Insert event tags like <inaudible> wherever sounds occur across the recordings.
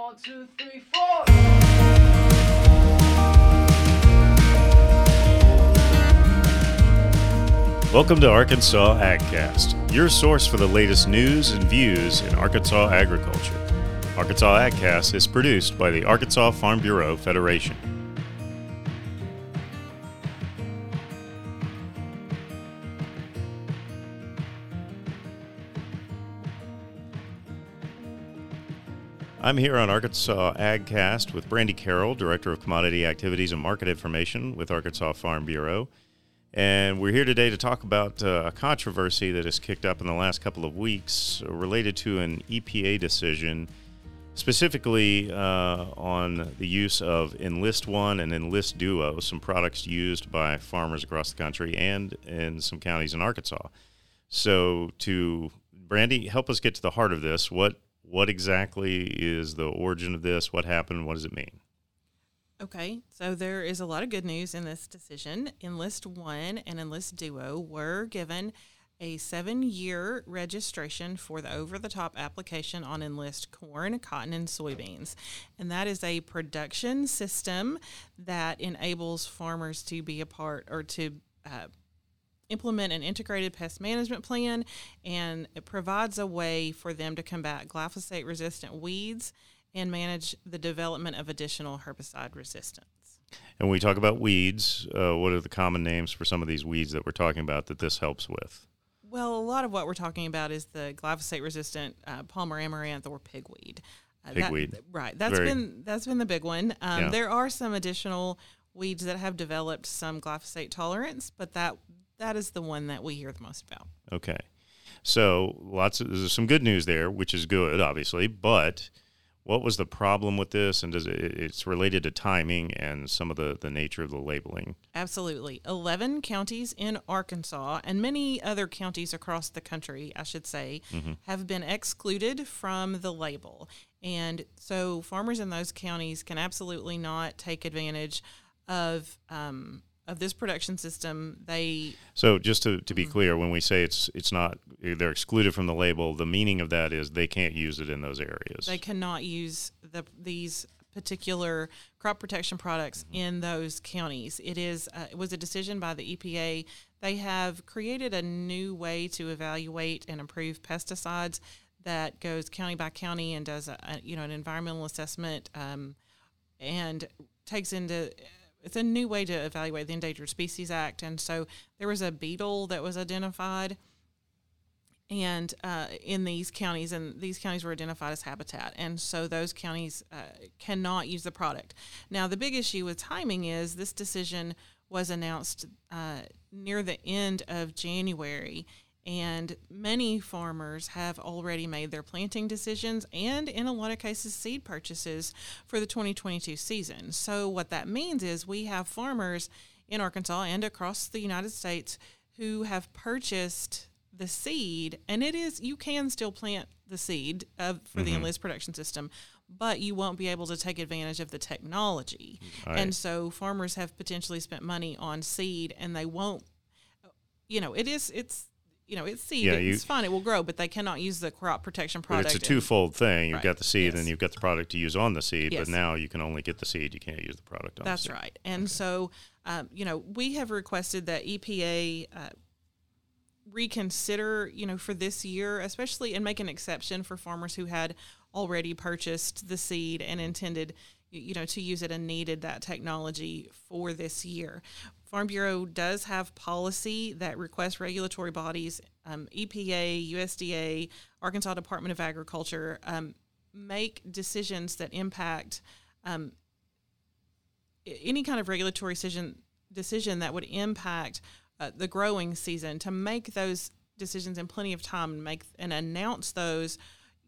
One, two, three, four. Welcome to Arkansas AgCast, your source for the latest news and views in Arkansas agriculture. Arkansas AgCast is produced by the Arkansas Farm Bureau Federation. I'm here on Arkansas AgCast with Brandy Carroll, Director of Commodity Activities and Market Information with Arkansas Farm Bureau. And we're here today to talk about uh, a controversy that has kicked up in the last couple of weeks related to an EPA decision, specifically uh, on the use of Enlist One and Enlist Duo, some products used by farmers across the country and in some counties in Arkansas. So, to Brandy, help us get to the heart of this. What what exactly is the origin of this? What happened? What does it mean? Okay, so there is a lot of good news in this decision. Enlist One and Enlist Duo were given a seven year registration for the over the top application on Enlist corn, cotton, and soybeans. And that is a production system that enables farmers to be a part or to uh, implement an integrated pest management plan and it provides a way for them to combat glyphosate resistant weeds and manage the development of additional herbicide resistance. And when we talk about weeds, uh, what are the common names for some of these weeds that we're talking about that this helps with? Well, a lot of what we're talking about is the glyphosate resistant uh, Palmer amaranth or pigweed. Uh, that- Pigweed. right. That's Very- been that's been the big one. Um, Yeah. There are some additional weeds that have developed some glyphosate tolerance, but that that is the one that we hear the most about. Okay. So lots of there's some good news there, which is good, obviously. But what was the problem with this? And does it, it's related to timing and some of the, the nature of the labeling? Absolutely. 11 counties in Arkansas and many other counties across the country, I should say, have been excluded from the label. And so farmers in those counties can absolutely not take advantage of um, of this production system. They So just to, to be Mm-hmm. clear, when we say it's it's not they're excluded from the label, the meaning of that is they can't use it in those areas. they cannot use the these particular crop protection products in those counties. It is uh, it was a decision by the EPA. They have created a new way to evaluate and improve pesticides that goes county by county and does a, a you know an environmental assessment um, and takes into it's a new way to evaluate the Endangered Species Act. And so there was a beetle that was identified and uh, in these counties, and these counties were identified as habitat, and so those counties uh, cannot use the product. Now, the big issue with timing is this decision was announced uh, near the end of January, and many farmers have already made their planting decisions and, in a lot of cases, seed purchases for the 2022 season. So, what that means is we have farmers in Arkansas and across the United States who have purchased the seed, and it is you can still plant the seed for the mm-hmm. enlist production system, but you won't be able to take advantage of the technology. Right. And so farmers have potentially spent money on seed, and they won't. You know, it is it's you know it's seed. Yeah, it's fine. It will grow, but they cannot use the crop protection product. it's a twofold thing. You've Right. got the seed and you've got the product to use on the seed, Yes. but now you can only get the seed. You can't use the product on That's the seed. right. And so, um, you know, we have requested that EPA uh, reconsider, you know, for this year, especially and make an exception for farmers who had already purchased the seed and intended, you know, to use it and needed that technology for this year. Farm Bureau does have policy that requests regulatory bodies, um, EPA, USDA, Arkansas Department of Agriculture, um, make decisions that impact um, any kind of regulatory decision decision that would impact uh, the growing season. To make those decisions in plenty of time and make and announce those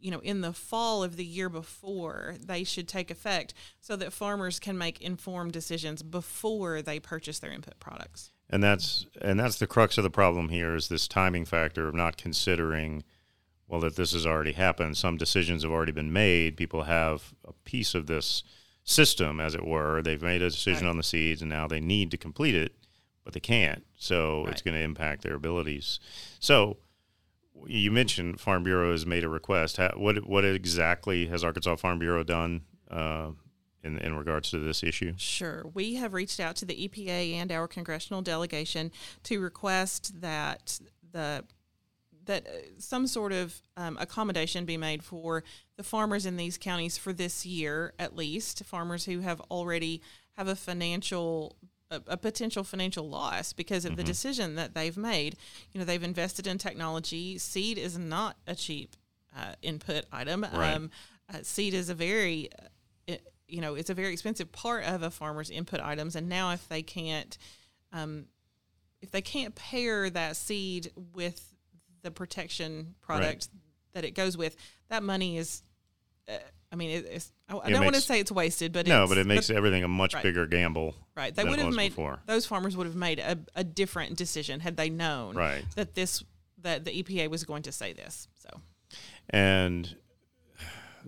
you know in the fall of the year before they should take effect so that farmers can make informed decisions before they purchase their input products. And that's and that's the crux of the problem here is this timing factor of not considering well that this has already happened. Some decisions have already been made. People have a piece of this system as it were. They've made a decision Right. on the seeds and now they need to complete it but they can't. So it's going to impact their abilities. So you mentioned Farm Bureau has made a request. How, what what exactly has Arkansas Farm Bureau done uh, in in regards to this issue? Sure. We have reached out to the EPA and our congressional delegation to request that the that uh, some sort of um, accommodation be made for the farmers in these counties for this year at least farmers who have already have a financial a, a potential financial loss because of the decision that they've made. You know they've invested in technology. Seed is not a cheap uh, input item. Right. um, uh, seed is a very uh, it, you know it's a very expensive part of a farmer's input items. And now if they can't um, if they can't pair that seed with the protection product that it goes with, that money is. I mean, it, it's. I, I don't want to say it's wasted, but No, it's, but it makes everything a much right. bigger gamble. right. They would have made before. those farmers would have made a, a different decision had they known Right. that this that the EPA was going to say this. So and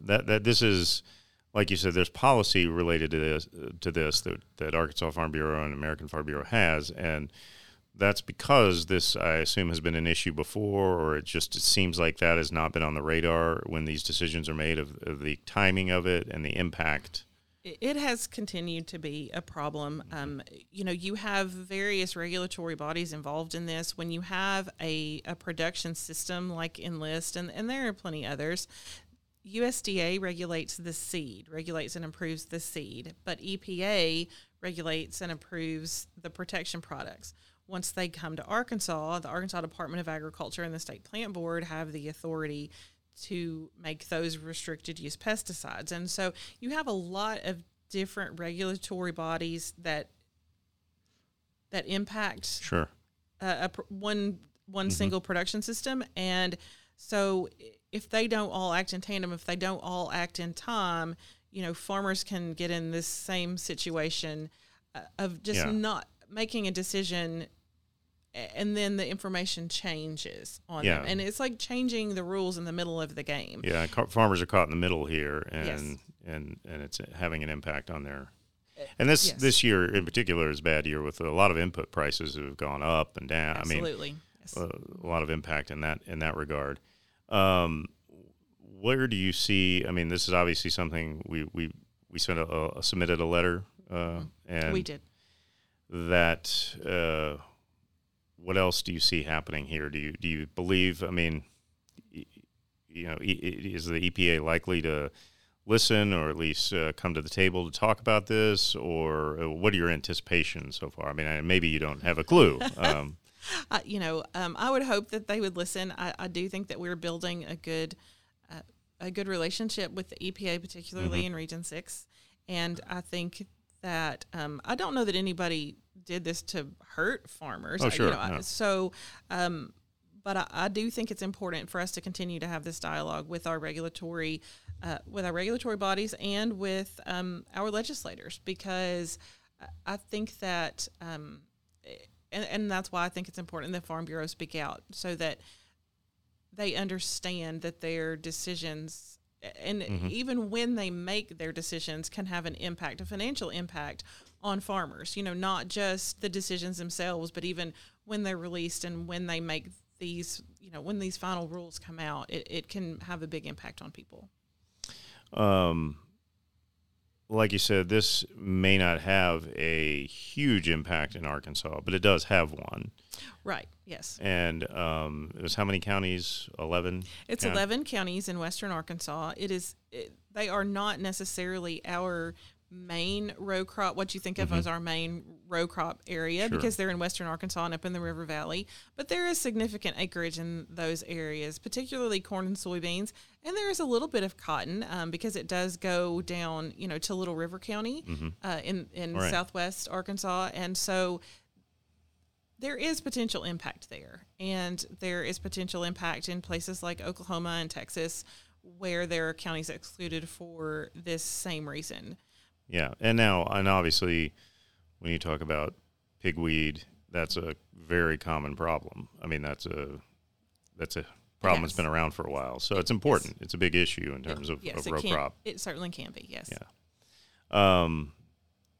that that this is like you said there's policy related to this to this that, that Arkansas Farm Bureau and American Farm Bureau has and that's because this I assume has been an issue before or it just it seems like that has not been on the radar when these decisions are made of, of the timing of it and the impact it has continued to be a problem. Um, you know, you have various regulatory bodies involved in this. When you have a, a production system like Enlist, and, and there are plenty others, USDA regulates the seed, regulates and improves the seed, but EPA regulates and approves the protection products. Once they come to Arkansas, the Arkansas Department of Agriculture and the State Plant Board have the authority to make those restricted use pesticides. And so you have a lot of different regulatory bodies that that impact sure uh, a, pr- one one single production system and so if they don't all act in tandem if they don't all act in time you know farmers can get in this same situation uh, of just Yeah. not making a decision and then the information changes on Yeah. them and it's like changing the rules in the middle of the game yeah farmers are caught in the middle here and Yes. and and it's having an impact on their and this yes. this year in particular is a bad year with a lot of input prices that have gone up and down I mean yes. a, a lot of impact in that in that regard. Um, where do you see? I mean, this is obviously something we we we sent a, a submitted a letter, uh, and Mm-hmm. we did that. Uh, what else do you see happening here? Do you do you believe? I mean, you know, is the EPA likely to listen or at least uh, come to the table to talk about this, or uh, what are your anticipations so far? I mean, maybe you don't have a clue. Um, I, <laughs> you know, um, I would hope that they would listen. I, I do think that we're building a good, uh, a good relationship with the EPA, particularly Mm-hmm. in Region Six, and I think that um, I don't know that anybody did this to hurt farmers. Oh, I- you sure, know, I- so, um, but I, I do think it's important for us to continue to have this dialogue with our regulatory, uh, with our regulatory bodies and with um, our legislators because I- think that. Um, and, and that's why I think it's important that Farm Bureau speak out so that they understand that their decisions and even when they make their decisions can have an impact, a financial impact on farmers. You know, not just the decisions themselves, but even when they're released and when they make these, you know, when these final rules come out, it, it can have a big impact on people. um, like you said, this may not have a huge impact in Arkansas, but it does have one. Right. Yes. And um, it was how many counties? Eleven. It's. 11 counties in western Arkansas. It is it, they are not necessarily our main row crop what you think of as our main row crop area Mm-hmm. Sure. because they're in western Arkansas and up in the River Valley, but there is significant acreage in those areas, particularly corn and soybeans, and there is a little bit of cotton um, because it does go down, you know, to Little River County uh, in in Mm-hmm. Right. southwest Arkansas, and so there is potential impact there, and there is potential impact in places like Oklahoma and Texas, where there are counties excluded for this same reason. Yeah, and now and obviously, when you talk about pigweed, that's a very common problem. I mean, that's a that's a problem that's been around for a while, so it's important. It's a big issue in terms of, yes, of it row can. crop. It certainly can be. Yes. Yeah. Um,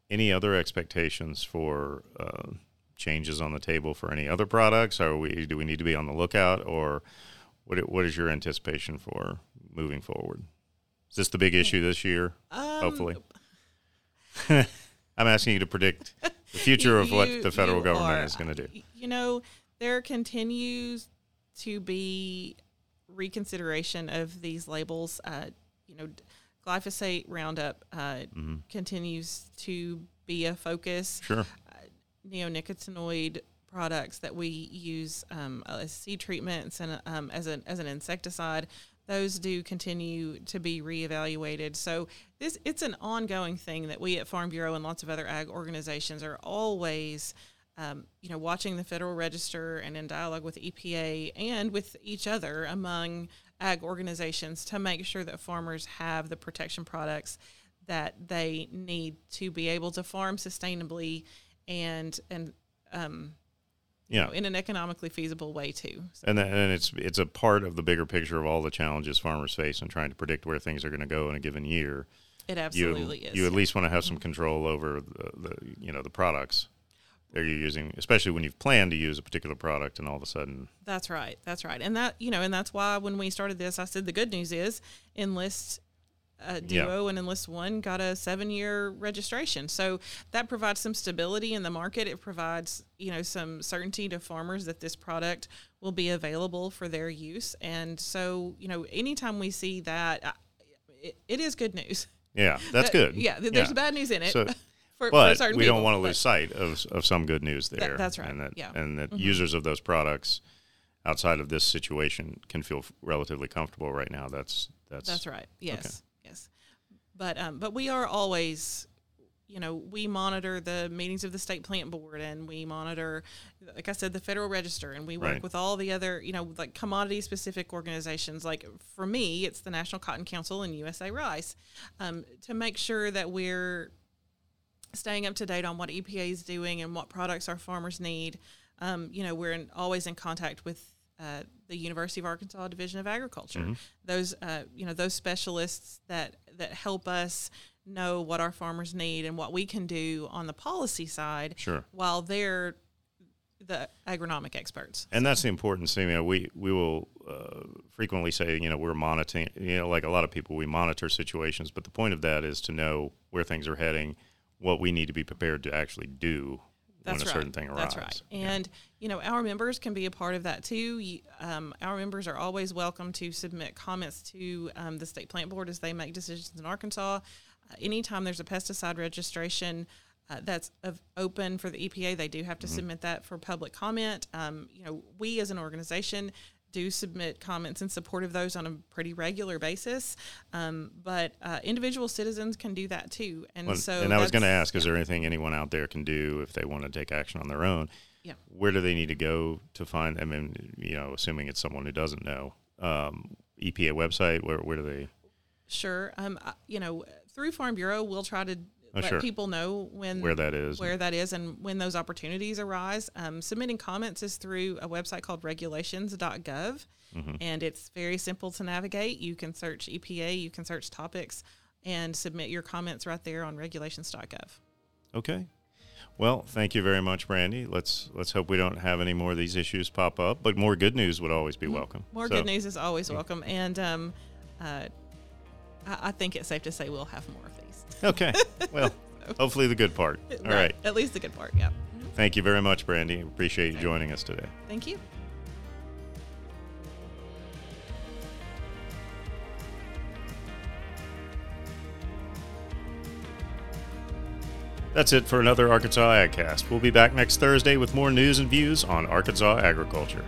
any other expectations for uh, changes on the table for any other products? Are we do we need to be on the lookout, or What what is your anticipation for moving forward? Is this the big issue this year? Um, hopefully, <laughs> I'm asking you to predict the future of what the federal government are. is going to do. You know, there continues to be reconsideration of these labels. Uh, you know, glyphosate Roundup uh, Mm-hmm. continues to be a focus. Sure. neonicotinoid products that we use um, as seed treatments and um, as an as an insecticide, those do continue to be reevaluated. So this it's an ongoing thing that we at Farm Bureau and lots of other ag organizations are always. Um, you know, watching the Federal Register and in dialogue with EPA and with each other among ag organizations to make sure that farmers have the protection products that they need to be able to farm sustainably and and um, you Yeah. know, in an economically feasible way too. So, And that, and it's it's a part of the bigger picture of all the challenges farmers face in trying to predict where things are going to go in a given year. it You absolutely is. you at least want to have some mm-hmm. control over the, the you know the products that you're using, especially when you've planned to use a particular product, and all of a sudden, That's right. That's right. And that you know, and that's why when we started this, I said the good news is Enlist uh, Yeah. Duo and Enlist One got a seven-year registration, so that provides some stability in the market. It provides you know some certainty to farmers that this product will be available for their use. And so you know, anytime we see that, it, it is good news. yeah, that's Uh, good. Yeah, there's Yeah. bad news in it. So- <laughs> for, for but certain we don't want to lose sight of, of some good news there. that's right, And that, yeah. Mm-hmm. and that users of those products outside of this situation can feel f- relatively comfortable right now. That's that's That's right. Yes. Yes. But um, but we are always, you know, we monitor the meetings of the state plant board, and we monitor, like I said, the Federal Register, and we work Right. with all the other, you know, like commodity specific organizations. Like for me, it's the National Cotton Council and USA Rice, um, to make sure that we're staying up to date on what EPA is doing and what products our farmers need. Um, you know, we're in, always in contact with uh, the University of Arkansas Division of Agriculture. Those, uh, you know, those specialists that that help us know what our farmers need and what we can do on the policy side. Sure. While they're the agronomic experts. And that's the important thing. You know, we we will uh, frequently say, you know, we're monitoring. You know, like a lot of people, we monitor situations. But the point of that is to know where things are heading, what we need to be prepared to actually do That's when a right. certain thing arrives. That's right. And you know, our members can be a part of that too. Um, our members are always welcome to submit comments to um, the state plant board as they make decisions in Arkansas. Uh, anytime there's a pesticide registration. Uh, that's of, open for the EPA. They do have to submit that for public comment. Um, you know, we as an organization do submit comments in support of those on a pretty regular basis. Um, but uh, individual citizens can do that too. And Well, so, and I was going to ask, is there anything anyone out there can do if they want to take action on their own? Yeah. Where do they need to go to find? I mean, you know, assuming it's someone who doesn't know, um, EPA website. Where where do they? Sure. Um, you know, through Farm Bureau, we'll try to Oh, let sure. people know when Where that is. where that is and when those opportunities arise. Um, submitting comments is through a website called regulations.gov, Mm-hmm. and it's very simple to navigate. You can search EPA, you can search topics, and submit your comments right there on regulations.gov. Okay. Well, thank you very much, Brandy. Let's let's hope we don't have any more of these issues pop up, but more good news would always be welcome. Mm-hmm. More So, good news is always welcome, and um, uh, I, I think it's safe to say we'll have more of these. Okay. Well, <laughs> hopefully the good part. All right. At least the good part. Yeah. Thank you very much, Brandy. Appreciate you joining us today. Thank you. That's it for another Arkansas AgCast. We'll be back next Thursday with more news and views on Arkansas agriculture.